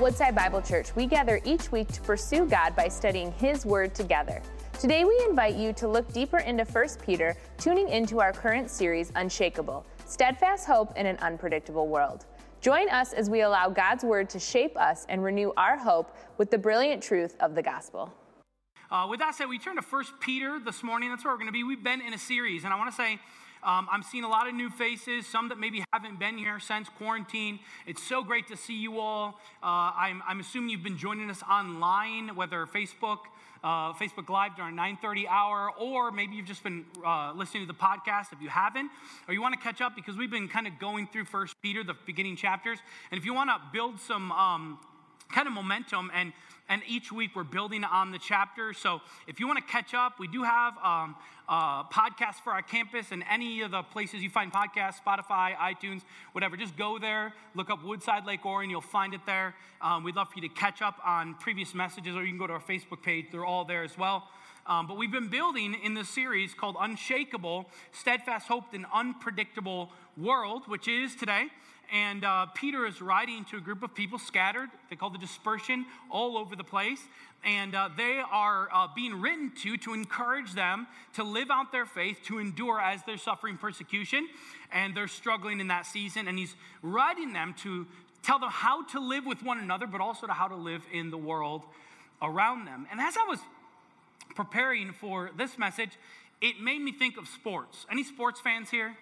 At Woodside Bible Church, we gather each week to pursue God by studying His Word together. Today, we invite you to look deeper into 1 Peter, tuning into our current series, Unshakable Steadfast Hope in an Unpredictable World. Join us as we allow God's Word to shape us and renew our hope with the brilliant truth of the gospel. Uh, with that said, we turn to 1 Peter this morning. That's where we're going to be. We've been in a series, and I want to say, um, I'm seeing a lot of new faces, some that maybe haven't been here since quarantine. It's so great to see you all. Uh, I'm, I'm, assuming you've been joining us online, whether Facebook, uh, Facebook Live during 9:30 hour, or maybe you've just been uh, listening to the podcast. If you haven't, or you want to catch up because we've been kind of going through First Peter, the beginning chapters, and if you want to build some um, kind of momentum and and each week we're building on the chapter. So if you want to catch up, we do have um, podcasts for our campus and any of the places you find podcasts, Spotify, iTunes, whatever. Just go there, look up Woodside Lake Orion, you'll find it there. Um, we'd love for you to catch up on previous messages, or you can go to our Facebook page. They're all there as well. Um, but we've been building in this series called Unshakable, Steadfast Hope in Unpredictable World, which is today. And uh, Peter is writing to a group of people scattered, they call the dispersion, all over the place. And uh, they are uh, being written to to encourage them to live out their faith, to endure as they're suffering persecution and they're struggling in that season. And he's writing them to tell them how to live with one another, but also to how to live in the world around them. And as I was preparing for this message, it made me think of sports. Any sports fans here?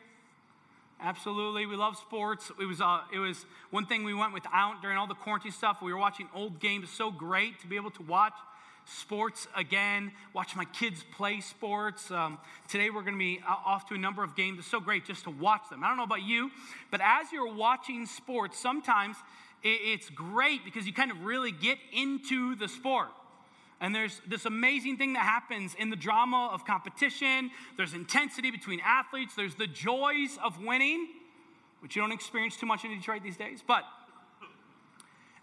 Absolutely, we love sports. It was, uh, it was one thing we went without during all the quarantine stuff. We were watching old games. So great to be able to watch sports again, watch my kids play sports. Um, today we're going to be off to a number of games. It's so great just to watch them. I don't know about you, but as you're watching sports, sometimes it's great because you kind of really get into the sport. And there's this amazing thing that happens in the drama of competition. There's intensity between athletes. There's the joys of winning, which you don't experience too much in Detroit these days. But,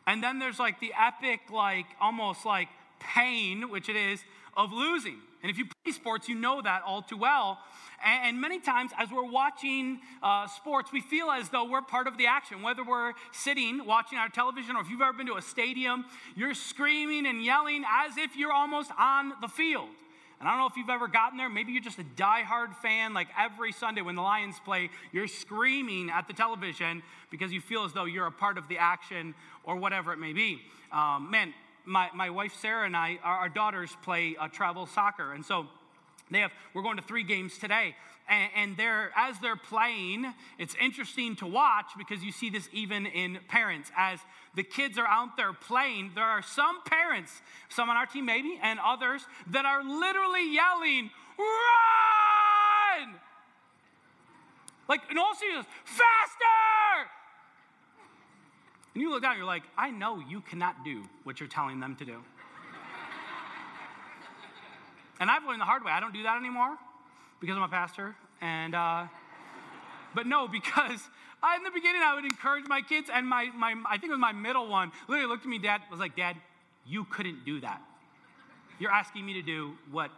and then there's like the epic, like almost like pain, which it is, of losing. And if you play sports, you know that all too well. And, many times, as we're watching uh, sports, we feel as though we're part of the action. Whether we're sitting watching our television or if you've ever been to a stadium, you're screaming and yelling as if you're almost on the field. And I don't know if you've ever gotten there. Maybe you're just a die-hard fan, like every Sunday when the Lions play, you're screaming at the television because you feel as though you're a part of the action or whatever it may be. Um, man, my, my wife Sarah and I, our, our daughters play uh, travel soccer. And so they have, we're going to three games today. And, and they're, as they're playing, it's interesting to watch because you see this even in parents. As the kids are out there playing, there are some parents, some on our team maybe, and others that are literally yelling, run! Like, in all seriousness, faster! And you look down, you're like, I know you cannot do what you're telling them to do. and I've learned the hard way. I don't do that anymore because I'm a pastor. And, uh, but no, because I, in the beginning, I would encourage my kids, and my, my, I think it was my middle one, literally looked at me, Dad, was like, Dad, you couldn't do that. You're asking me to do what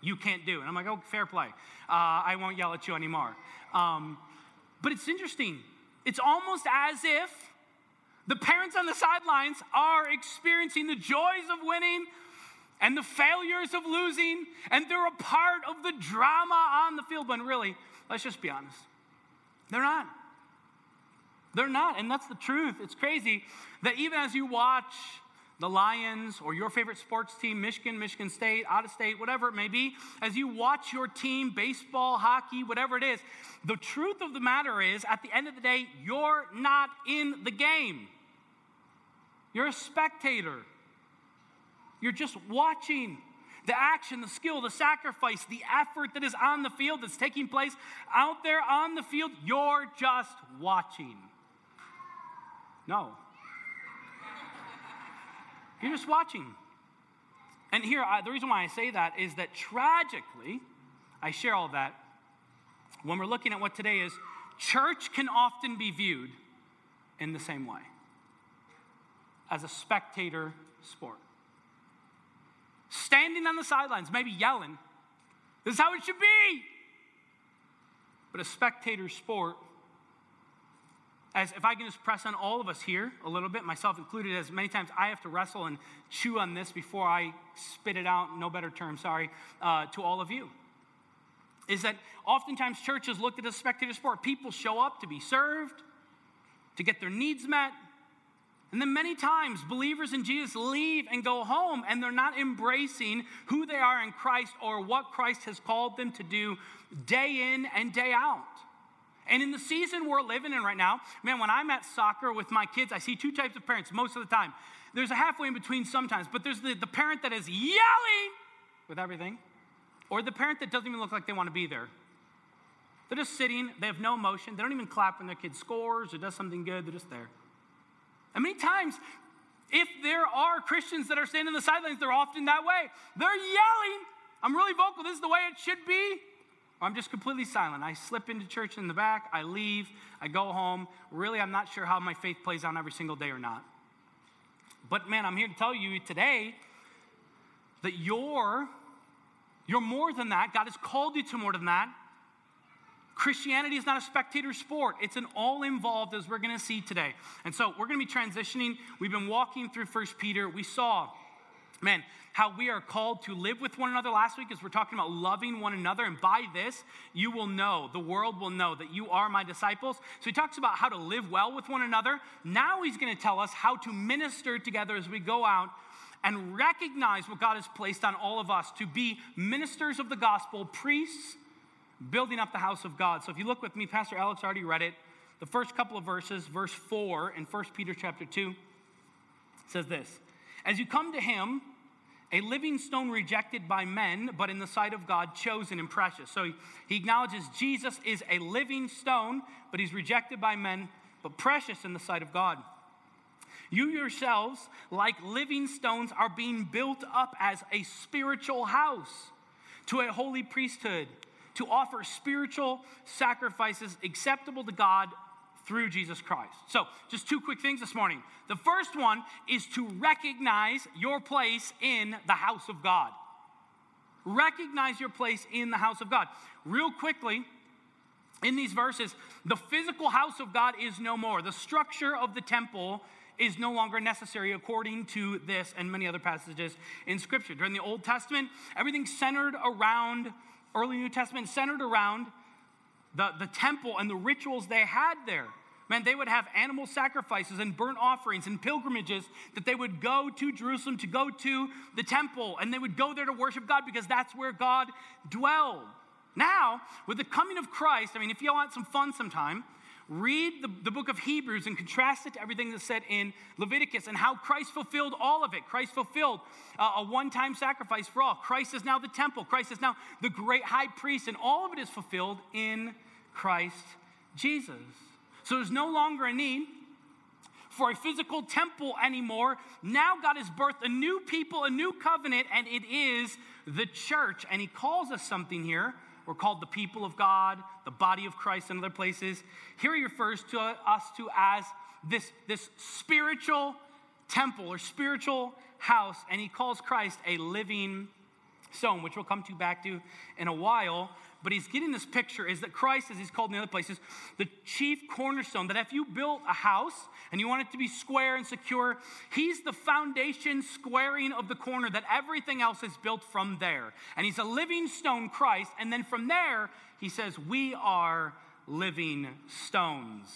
you can't do. And I'm like, oh, fair play. Uh, I won't yell at you anymore. Um, but it's interesting. It's almost as if the parents on the sidelines are experiencing the joys of winning and the failures of losing, and they're a part of the drama on the field. When really, let's just be honest, they're not. They're not, and that's the truth. It's crazy that even as you watch the Lions or your favorite sports team, Michigan, Michigan State, out of state, whatever it may be, as you watch your team, baseball, hockey, whatever it is, the truth of the matter is, at the end of the day, you're not in the game. You're a spectator. You're just watching the action, the skill, the sacrifice, the effort that is on the field that's taking place out there on the field. You're just watching. No. You're just watching. And here, I, the reason why I say that is that tragically, I share all that. When we're looking at what today is, church can often be viewed in the same way as a spectator sport. Standing on the sidelines, maybe yelling, this is how it should be. But a spectator sport, as if I can just press on all of us here a little bit, myself included, as many times I have to wrestle and chew on this before I spit it out, no better term, sorry, uh, to all of you. Is that oftentimes churches looked at as spectator sport. People show up to be served, to get their needs met. And then many times believers in Jesus leave and go home and they're not embracing who they are in Christ or what Christ has called them to do day in and day out. And in the season we're living in right now, man, when I'm at soccer with my kids, I see two types of parents most of the time. There's a halfway in between sometimes, but there's the, the parent that is yelling with everything, or the parent that doesn't even look like they want to be there. They're just sitting, they have no emotion, they don't even clap when their kid scores or does something good, they're just there. And many times, if there are Christians that are standing in the sidelines, they're often that way. They're yelling. I'm really vocal. This is the way it should be. Or I'm just completely silent. I slip into church in the back, I leave, I go home. Really, I'm not sure how my faith plays out every single day or not. But man, I'm here to tell you today that you're you're more than that. God has called you to more than that. Christianity is not a spectator sport. It's an all involved, as we're going to see today. And so we're going to be transitioning. We've been walking through First Peter. We saw man, how we are called to live with one another last week as we're talking about loving one another. And by this, you will know, the world will know that you are my disciples. So he talks about how to live well with one another. Now he's going to tell us how to minister together as we go out and recognize what God has placed on all of us to be ministers of the gospel, priests, building up the house of God. So if you look with me, Pastor Alex already read it. The first couple of verses, verse 4 in 1 Peter chapter 2, says this. As you come to him, a living stone rejected by men, but in the sight of God, chosen and precious. So he, he acknowledges Jesus is a living stone, but he's rejected by men, but precious in the sight of God. You yourselves, like living stones, are being built up as a spiritual house to a holy priesthood to offer spiritual sacrifices acceptable to God through Jesus Christ. So, just two quick things this morning. The first one is to recognize your place in the house of God. Recognize your place in the house of God. Real quickly, in these verses, the physical house of God is no more. The structure of the temple is no longer necessary according to this and many other passages in Scripture. During the Old Testament, everything centered around, early New Testament centered around the, the temple and the rituals they had there. Man, they would have animal sacrifices and burnt offerings and pilgrimages that they would go to Jerusalem to go to the temple, and they would go there to worship God because that's where God dwelled. Now, with the coming of Christ, I mean, if you want some fun sometime, read the, the book of Hebrews and contrast it to everything that's said in Leviticus and how Christ fulfilled all of it. Christ fulfilled uh, a one time sacrifice for all. Christ is now the temple. Christ is now the great high priest, and all of it is fulfilled in Christ Jesus. So there's no longer a need for a physical temple anymore. Now God has birthed a new people, a new covenant, and it is the church. And He calls us something here. We're called the people of God, the body of Christ in other places. Here He refers to us to as this, this spiritual temple or spiritual house, and He calls Christ a living stone, which we'll come to back to in a while but he's getting this picture is that Christ, as he's called in the other places, the chief cornerstone, that if you built a house and you want it to be square and secure, he's the foundation squaring of the corner that everything else is built from there. And he's a living stone, Christ. And then from there, he says, We are living stones,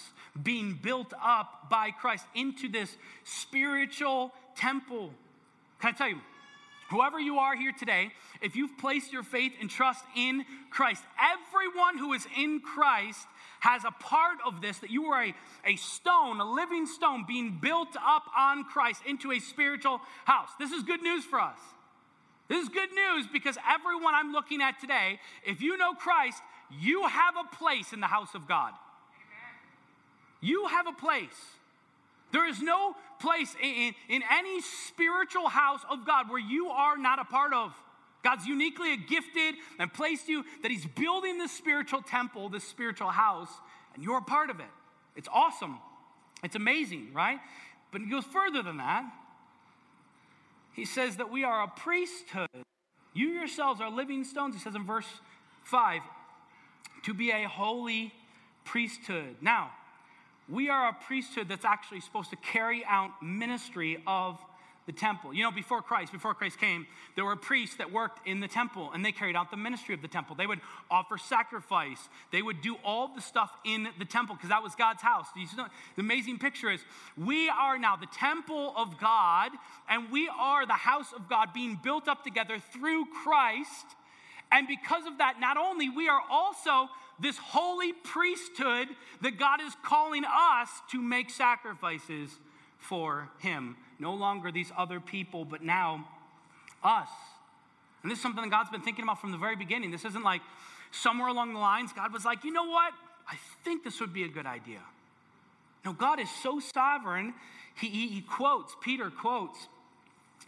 being built up by Christ into this spiritual temple. Can I tell you? Whoever you are here today, if you've placed your faith and trust in Christ, everyone who is in Christ has a part of this that you are a, a stone, a living stone being built up on Christ into a spiritual house. This is good news for us. This is good news because everyone I'm looking at today, if you know Christ, you have a place in the house of God. You have a place. There is no place in, in any spiritual house of God where you are not a part of. God's uniquely gifted and placed you that He's building this spiritual temple, this spiritual house, and you're a part of it. It's awesome. It's amazing, right? But He goes further than that. He says that we are a priesthood. You yourselves are living stones, he says in verse 5, to be a holy priesthood. Now, we are a priesthood that's actually supposed to carry out ministry of the temple. You know, before Christ, before Christ came, there were priests that worked in the temple and they carried out the ministry of the temple. They would offer sacrifice, they would do all the stuff in the temple because that was God's house. the amazing picture is we are now the temple of God and we are the house of God being built up together through Christ. And because of that, not only we are also this holy priesthood that God is calling us to make sacrifices for Him. No longer these other people, but now us. And this is something that God's been thinking about from the very beginning. This isn't like somewhere along the lines, God was like, you know what? I think this would be a good idea. No, God is so sovereign. He, he, he quotes, Peter quotes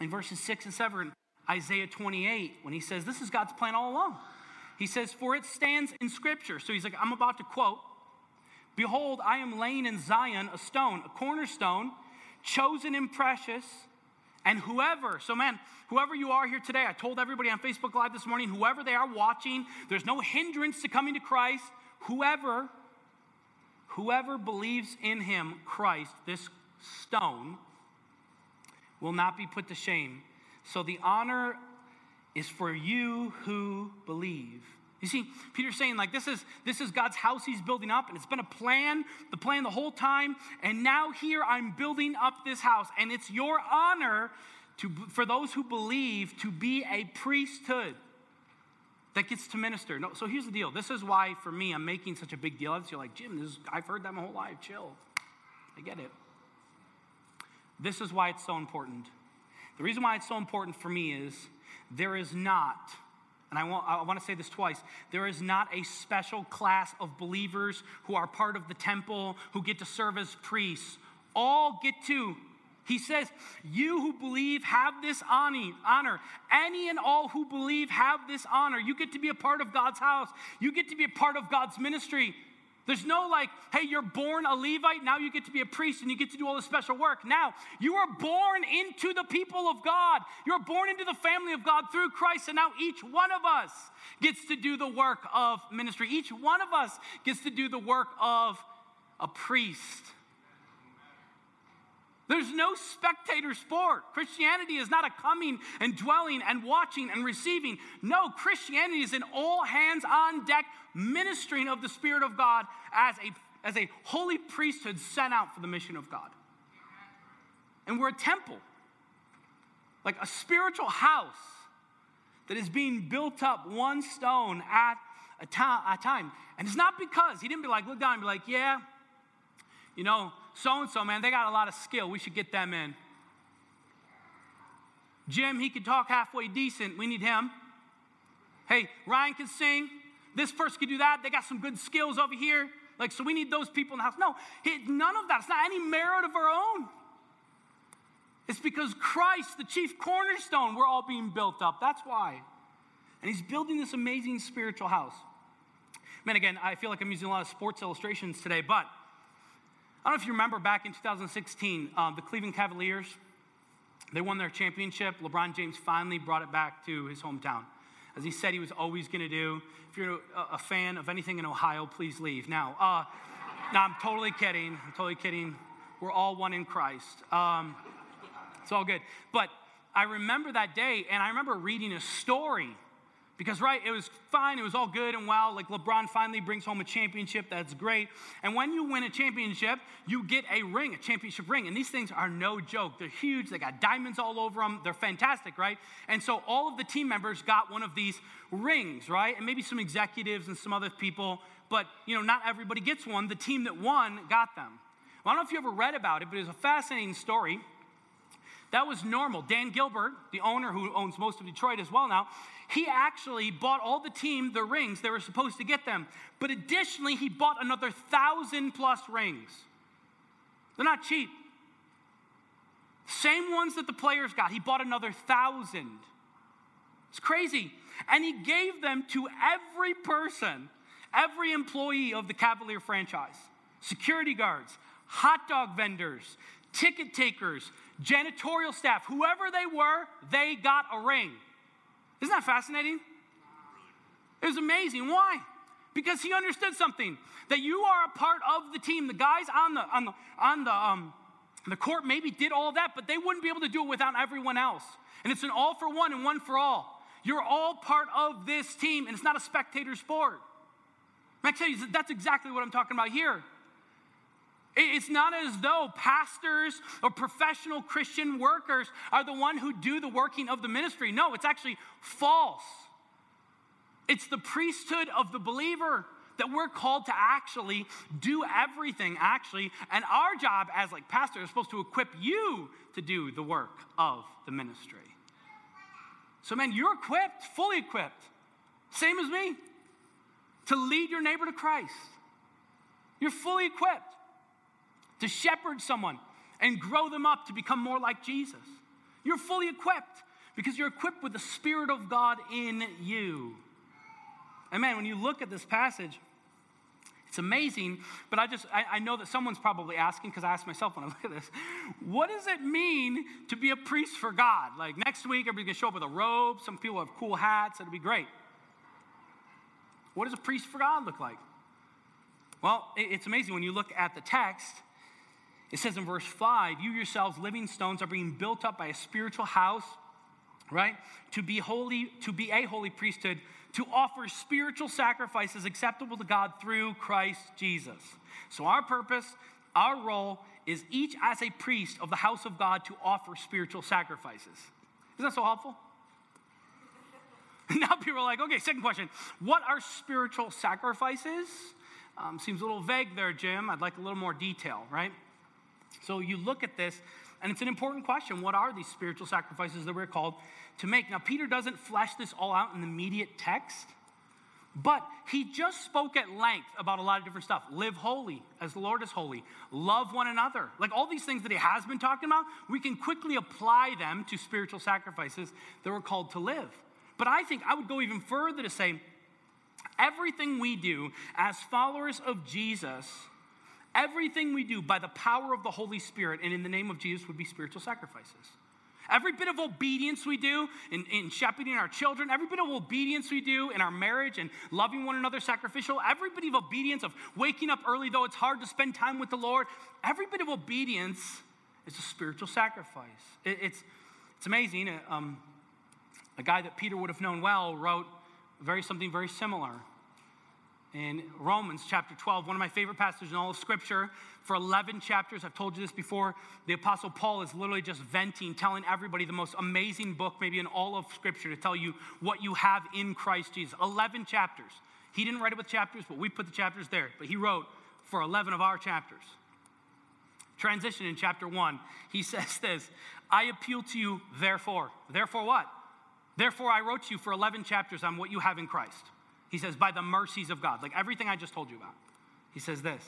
in verses 6 and 7, Isaiah 28, when he says, This is God's plan all along. He says, For it stands in Scripture. So he's like, I'm about to quote Behold, I am laying in Zion a stone, a cornerstone, chosen and precious. And whoever, so man, whoever you are here today, I told everybody on Facebook Live this morning, whoever they are watching, there's no hindrance to coming to Christ. Whoever, whoever believes in him, Christ, this stone, will not be put to shame. So the honor is for you who believe. You see, Peter's saying, like, this is this is God's house he's building up, and it's been a plan, the plan the whole time. And now here I'm building up this house, and it's your honor to for those who believe to be a priesthood that gets to minister. No, so here's the deal. This is why, for me, I'm making such a big deal. Of this. You're like, Jim, this is, I've heard that my whole life. Chill. I get it. This is why it's so important. The reason why it's so important for me is there is not, and I want, I want to say this twice, there is not a special class of believers who are part of the temple who get to serve as priests. All get to he says, You who believe have this honor. Any and all who believe have this honor. You get to be a part of God's house, you get to be a part of God's ministry. There's no like, hey, you're born a Levite, now you get to be a priest and you get to do all this special work. Now, you are born into the people of God. You're born into the family of God through Christ, and now each one of us gets to do the work of ministry. Each one of us gets to do the work of a priest. There's no spectator sport. Christianity is not a coming and dwelling and watching and receiving. No, Christianity is an all hands on deck ministering of the Spirit of God as a, as a holy priesthood sent out for the mission of God. And we're a temple, like a spiritual house that is being built up one stone at a, time. And it's not because he didn't be like, look down and be like, yeah, you know, so and so, man, they got a lot of skill. We should get them in. Jim, he can talk halfway decent. We need him. Hey, Ryan can sing. This person can do that. They got some good skills over here. Like, so we need those people in the house. No, none of that. It's not any merit of our own. It's because Christ, the chief cornerstone, we're all being built up. That's why. And he's building this amazing spiritual house. Man, again, I feel like I'm using a lot of sports illustrations today, but I don't know if you remember back in 2016, uh, the Cleveland Cavaliers, they won their championship. LeBron James finally brought it back to his hometown, as he said he was always going to do. If you're a, fan of anything in Ohio, please leave. Now, uh, I'm totally kidding. I'm totally kidding. We're all one in Christ. Um, it's all good. But I remember that day, and I remember reading a story because, right, it was fine, it was all good and well. Like LeBron finally brings home a championship, that's great. And when you win a championship, you get a ring, a championship ring. And these things are no joke. They're huge, they got diamonds all over them, they're fantastic, right? And so all of the team members got one of these rings, right? And maybe some executives and some other people, but, you know, not everybody gets one. The team that won got them. Well, I don't know if you ever read about it, but it's a fascinating story. That was normal. Dan Gilbert, the owner who owns most of Detroit as well now, he actually bought all the team the rings they were supposed to get them. But additionally, he bought another thousand plus rings. They're not cheap. Same ones that the players got. He bought another thousand. It's crazy. And he gave them to every person, every employee of the Cavalier franchise security guards, hot dog vendors, ticket takers, janitorial staff, whoever they were, they got a ring. Isn't that fascinating? It was amazing. Why? because he understood something that you are a part of the team. The guys on the on the on the um, the court maybe did all that, but they wouldn't be able to do it without everyone else. And it's an all for one and one for all. You're all part of this team, and it's not a spectator sport. I tell you, that's exactly what I'm talking about here. It's not as though pastors or professional Christian workers are the one who do the working of the ministry. No, it's actually false. It's the priesthood of the believer that we're called to actually do everything actually. And our job as like pastors is supposed to equip you to do the work of the ministry. So man you're equipped fully equipped. Same as me. To lead your neighbor to christ. You're fully equipped to shepherd someone and grow them up to become more like jesus you're fully equipped because you're equipped with the spirit of god in you and man, when you look at this passage, it's amazing, but I just, I, I know that someone's probably asking, because I ask myself when I look at this, what does it mean to be a priest for God? Like next week, everybody's gonna show up with a robe, some people have cool hats, it'll be great. What does a priest for God look like? Well, it's amazing when you look at the text. It says in verse 5 You yourselves, living stones, are being built up by a spiritual house, right? To be holy, to be a holy priesthood to offer spiritual sacrifices acceptable to God through Christ Jesus. So, our purpose, our role is each as a priest of the house of God to offer spiritual sacrifices. Isn't that so helpful? now people are like, okay, second question. What are spiritual sacrifices? Um, seems a little vague there, Jim. I'd like a little more detail, right? So you look at this, and it's an important question. What are these spiritual sacrifices that we're called to make? Now, Peter doesn't flesh this all out in the immediate text, but he just spoke at length about a lot of different stuff. Live holy as the Lord is holy. Love one another. Like all these things that he has been talking about, we can quickly apply them to spiritual sacrifices that we're called to live. But I think I would go even further to say everything we do as followers of Jesus Everything we do by the power of the Holy Spirit and in the name of Jesus would be spiritual sacrifices. Every bit of obedience we do in, in, shepherding our children, every bit of obedience we do in our marriage and loving one another sacrificial, every bit of obedience of waking up early, though it's hard to spend time with the Lord, every bit of obedience is a spiritual sacrifice. It, it's, it's amazing. Uh, um, a guy that Peter would have known well wrote very something very similar in Romans chapter 12, one of my favorite passages in all of Scripture. For 11 chapters, I've told you this before, the Apostle Paul is literally just venting, telling everybody the most amazing book, maybe in all of Scripture, to tell you what you have in Christ Jesus. 11 chapters. He didn't write it with chapters, but we put the chapters there. But he wrote for 11 of our chapters. Transition in chapter 1, he says this I appeal to you, therefore. Therefore, what? Therefore, I wrote to you for 11 chapters on what you have in Christ. He says, by the mercies of God, like everything I just told you about. He says this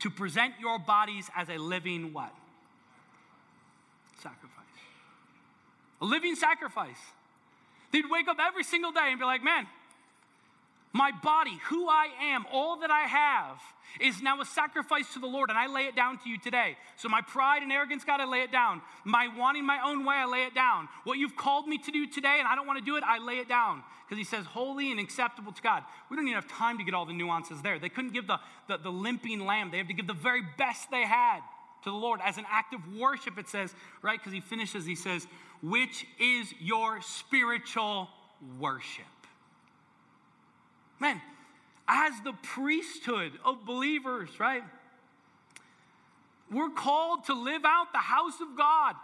to present your bodies as a living what? Sacrifice. A living sacrifice. They'd wake up every single day and be like, man, my body, who I am, all that I have, is now a sacrifice to the Lord, and I lay it down to you today. So, my pride and arrogance, God, I lay it down. My wanting my own way, I lay it down. What you've called me to do today, and I don't want to do it, I lay it down. Because He says, holy and acceptable to God. We don't even have time to get all the nuances there. They couldn't give the, the, the limping lamb, they have to give the very best they had to the Lord as an act of worship, it says, right? Because He finishes, He says, which is your spiritual worship. Man, as the priesthood of believers, right? We're called to live out the house of God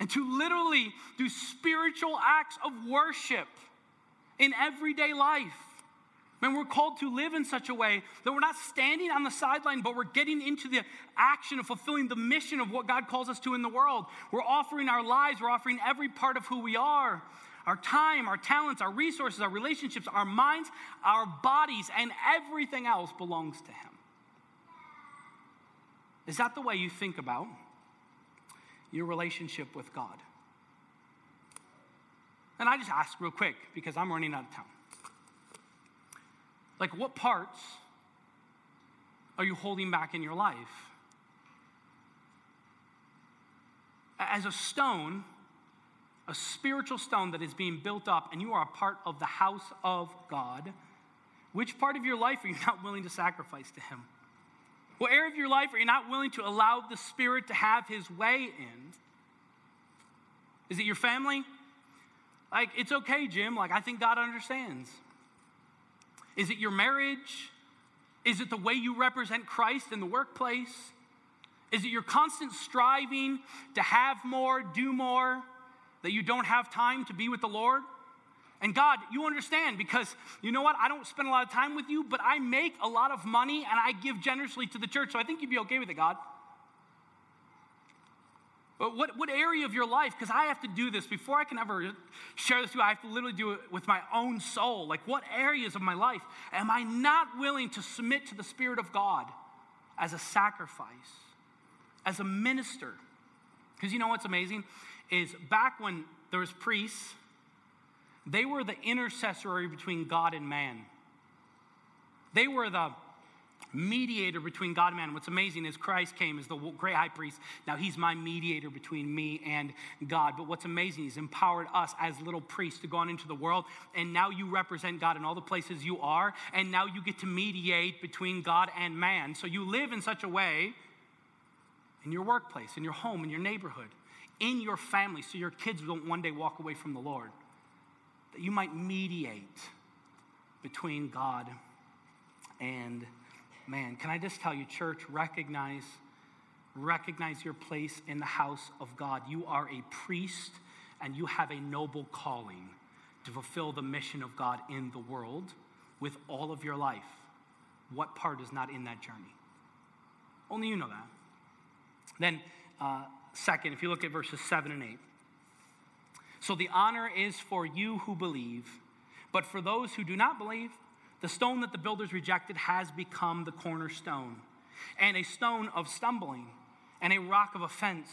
and to literally do spiritual acts of worship in everyday life. Man, we're called to live in such a way that we're not standing on the sideline, but we're getting into the action of fulfilling the mission of what God calls us to in the world. We're offering our lives, we're offering every part of who we are our time, our talents, our resources, our relationships, our minds, our bodies, and everything else belongs to Him. Is that the way you think about your relationship with God? And I just ask real quick because I'm running out of time. Like, what parts are you holding back in your life? As a stone, a spiritual stone that is being built up, and you are a part of the house of God. Which part of your life are you not willing to sacrifice to Him? What area of your life are you not willing to allow the Spirit to have His way in? Is it your family? Like, it's okay, Jim. Like, I think God understands. Is it your marriage? Is it the way you represent Christ in the workplace? Is it your constant striving to have more, do more, that you don't have time to be with the Lord? And God, you understand because you know what? I don't spend a lot of time with you, but I make a lot of money and I give generously to the church. So I think you'd be okay with it, God. But what, what area of your life? Because I have to do this before I can ever share this with you. I have to literally do it with my own soul. Like, what areas of my life am I not willing to submit to the Spirit of God as a sacrifice, as a minister? Because you know what's amazing is back when there was priests they were the intercessory between God and man. They were the mediator between God and man. What's amazing is Christ came as the great high priest. Now he's my mediator between me and God. But what's amazing, he's empowered us as little priests to go on into the world. And now you represent God in all the places you are. And now you get to mediate between God and man. So you live in such a way in your workplace, in your home, in your neighborhood, in your family, so your kids don't one day walk away from the Lord that you might mediate between God and man. Can I just tell you, church, recognize recognize your place in the house of God. You are a priest and you have a noble calling to fulfill the mission of God in the world with all of your life. What part is not in that journey? Only you know that. Then, uh, second, if you look at verses 7 and 8. So the honor is for you who believe. But for those who do not believe, the stone that the builders rejected has become the cornerstone, and a stone of stumbling, and a rock of offense.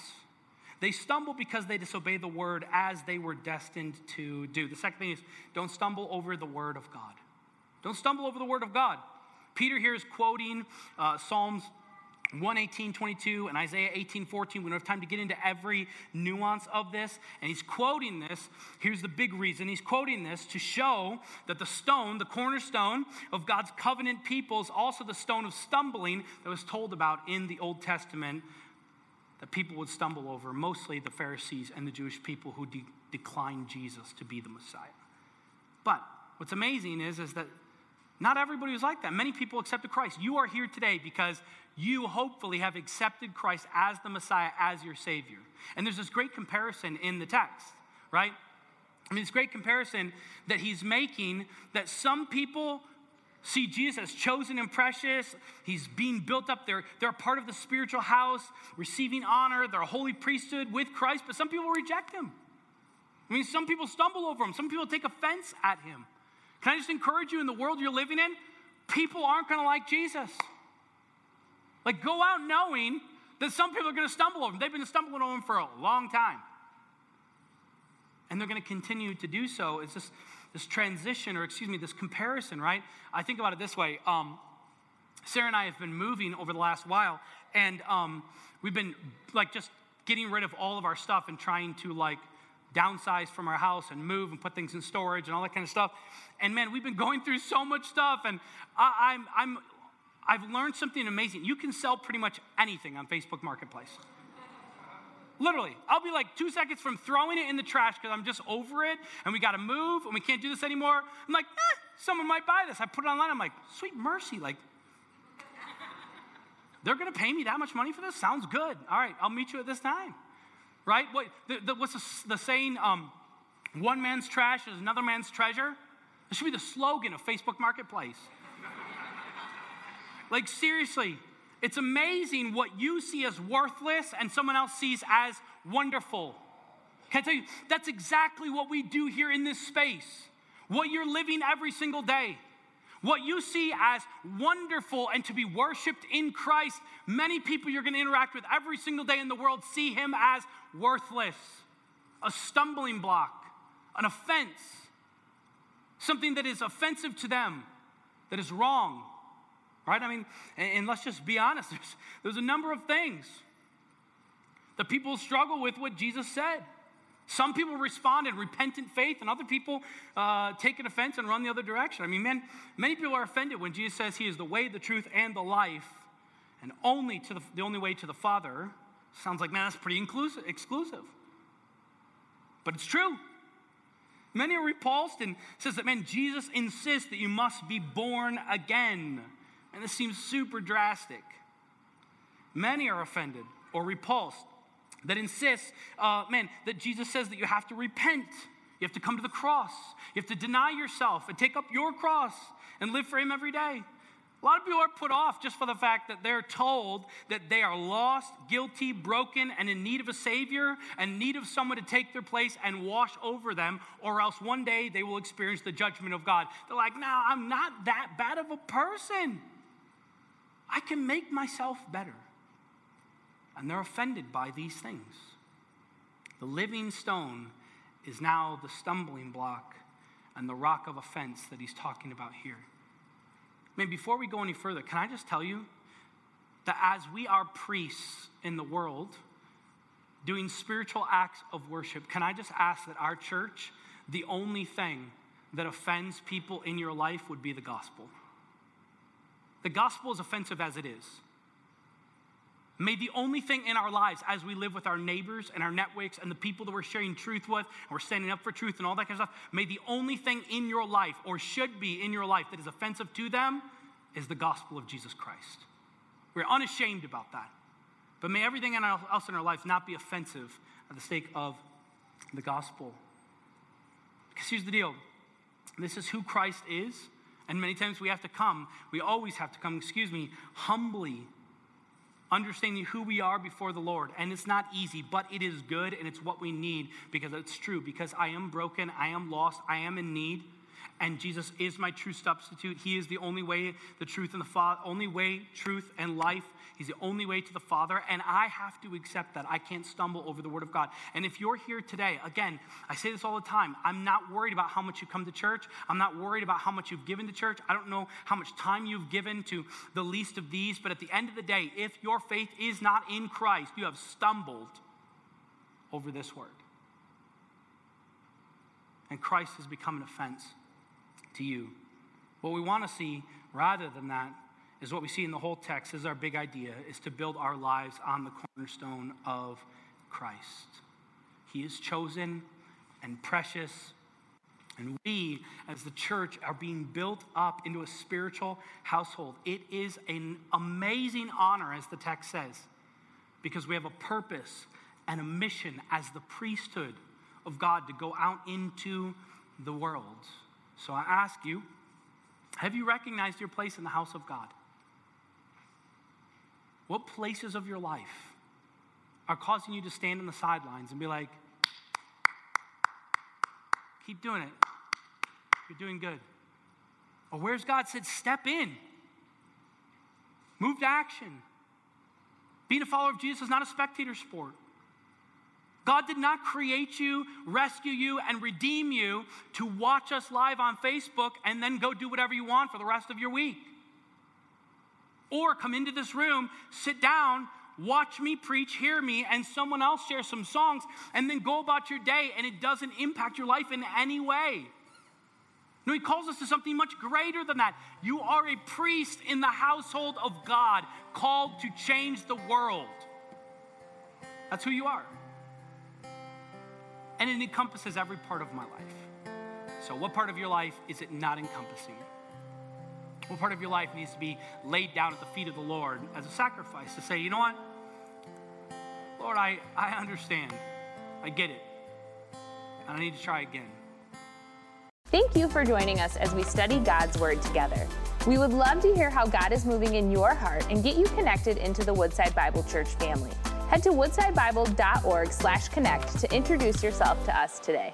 They stumble because they disobey the word as they were destined to do. The second thing is don't stumble over the word of God. Don't stumble over the word of God. Peter here is quoting uh, Psalms 118, 22 and Isaiah 18, 14. We don't have time to get into every nuance of this. And he's quoting this. Here's the big reason. He's quoting this to show that the stone, the cornerstone of God's covenant people, is also the stone of stumbling that was told about in the Old Testament that people would stumble over, mostly the Pharisees and the Jewish people who de- declined Jesus to be the Messiah. But what's amazing is, is that not everybody was like that. Many people accepted Christ. You are here today because you hopefully have accepted Christ as the Messiah, as your Savior. And there's this great comparison in the text, right? I mean, this great comparison that he's making that some people see Jesus chosen and precious. He's being built up. They're, they're part of the spiritual house, receiving honor. They're a holy priesthood with Christ, but some people reject him. I mean, some people stumble over him, some people take offense at him. Can I just encourage you in the world you're living in? People aren't going to like Jesus. Like, go out knowing that some people are going to stumble over him. They've been stumbling over him for a long time. And they're going to continue to do so. It's this, this transition, or excuse me, this comparison, right? I think about it this way. Um, Sarah and I have been moving over the last while, and um, we've been like just getting rid of all of our stuff and trying to like downsize from our house and move and put things in storage and all that kind of stuff. And man, we've been going through so much stuff, and I, I'm, I'm I've learned something amazing. You can sell pretty much anything on Facebook Marketplace. Literally, I'll be like two seconds from throwing it in the trash because I'm just over it and we got to move and we can't do this anymore. I'm like, eh, someone might buy this. I put it online. I'm like, sweet mercy. Like, they're going to pay me that much money for this? Sounds good. All right, I'll meet you at this time. Right? What, the, the, what's the, the saying? Um, one man's trash is another man's treasure. This should be the slogan of Facebook Marketplace. Like, seriously, it's amazing what you see as worthless and someone else sees as wonderful. Can I tell you, that's exactly what we do here in this space. What you're living every single day. What you see as wonderful and to be worshiped in Christ, many people you're going to interact with every single day in the world see him as worthless, a stumbling block, an offense, something that is offensive to them, that is wrong right? I mean, and, and let's just be honest, there's, there's a number of things that people struggle with what Jesus said. Some people respond in repentant faith, and other people uh, take an offense and run the other direction. I mean, man, many people are offended when Jesus says He is the way, the truth, and the life, and only to the, the only way to the Father. Sounds like, man, that's pretty inclusive, exclusive. But it's true. Many are repulsed and says that, man, Jesus insists that you must be born again. And this seems super drastic. Many are offended or repulsed that insists, uh, man, that Jesus says that you have to repent. You have to come to the cross. You have to deny yourself and take up your cross and live for Him every day. A lot of people are put off just for the fact that they're told that they are lost, guilty, broken, and in need of a Savior and need of someone to take their place and wash over them, or else one day they will experience the judgment of God. They're like, no, I'm not that bad of a person. I can make myself better. And they're offended by these things. The living stone is now the stumbling block and the rock of offense that he's talking about here. I mean, before we go any further, can I just tell you that as we are priests in the world doing spiritual acts of worship, can I just ask that our church, the only thing that offends people in your life would be the gospel? The gospel is offensive as it is. May the only thing in our lives as we live with our neighbors and our networks and the people that we're sharing truth with, and we're standing up for truth and all that kind of stuff, may the only thing in your life or should be in your life that is offensive to them is the gospel of Jesus Christ. We're unashamed about that. But may everything else in our life not be offensive at the sake of the gospel. Because here's the deal this is who Christ is. And many times we have to come, we always have to come, excuse me, humbly understanding who we are before the Lord. And it's not easy, but it is good and it's what we need because it's true. Because I am broken, I am lost, I am in need. And Jesus is my true substitute. He is the only way, the truth, and the Father, only way, truth, and life. He's the only way to the Father, and I have to accept that. I can't stumble over the Word of God. And if you're here today, again, I say this all the time I'm not worried about how much you come to church. I'm not worried about how much you've given to church. I don't know how much time you've given to the least of these, but at the end of the day, if your faith is not in Christ, you have stumbled over this Word. And Christ has become an offense to you. What we want to see, rather than that, is what we see in the whole text is our big idea is to build our lives on the cornerstone of Christ. He is chosen and precious. And we, as the church, are being built up into a spiritual household. It is an amazing honor, as the text says, because we have a purpose and a mission as the priesthood of God to go out into the world. So I ask you, have you recognized your place in the house of God? What places of your life are causing you to stand on the sidelines and be like, keep doing it. You're doing good. Or where's God said, step in, move to action. Being a follower of Jesus is not a spectator sport. God did not create you, rescue you, and redeem you to watch us live on Facebook and then go do whatever you want for the rest of your week. Or come into this room, sit down, watch me preach, hear me, and someone else share some songs, and then go about your day, and it doesn't impact your life in any way. No, he calls us to something much greater than that. You are a priest in the household of God, called to change the world. That's who you are. And it encompasses every part of my life. So, what part of your life is it not encompassing? What part of your life needs to be laid down at the feet of the Lord as a sacrifice to say, you know what? Lord, I, I understand. I get it. And I need to try again. Thank you for joining us as we study God's Word together. We would love to hear how God is moving in your heart and get you connected into the Woodside Bible Church family. Head to woodsidebible.org slash connect to introduce yourself to us today.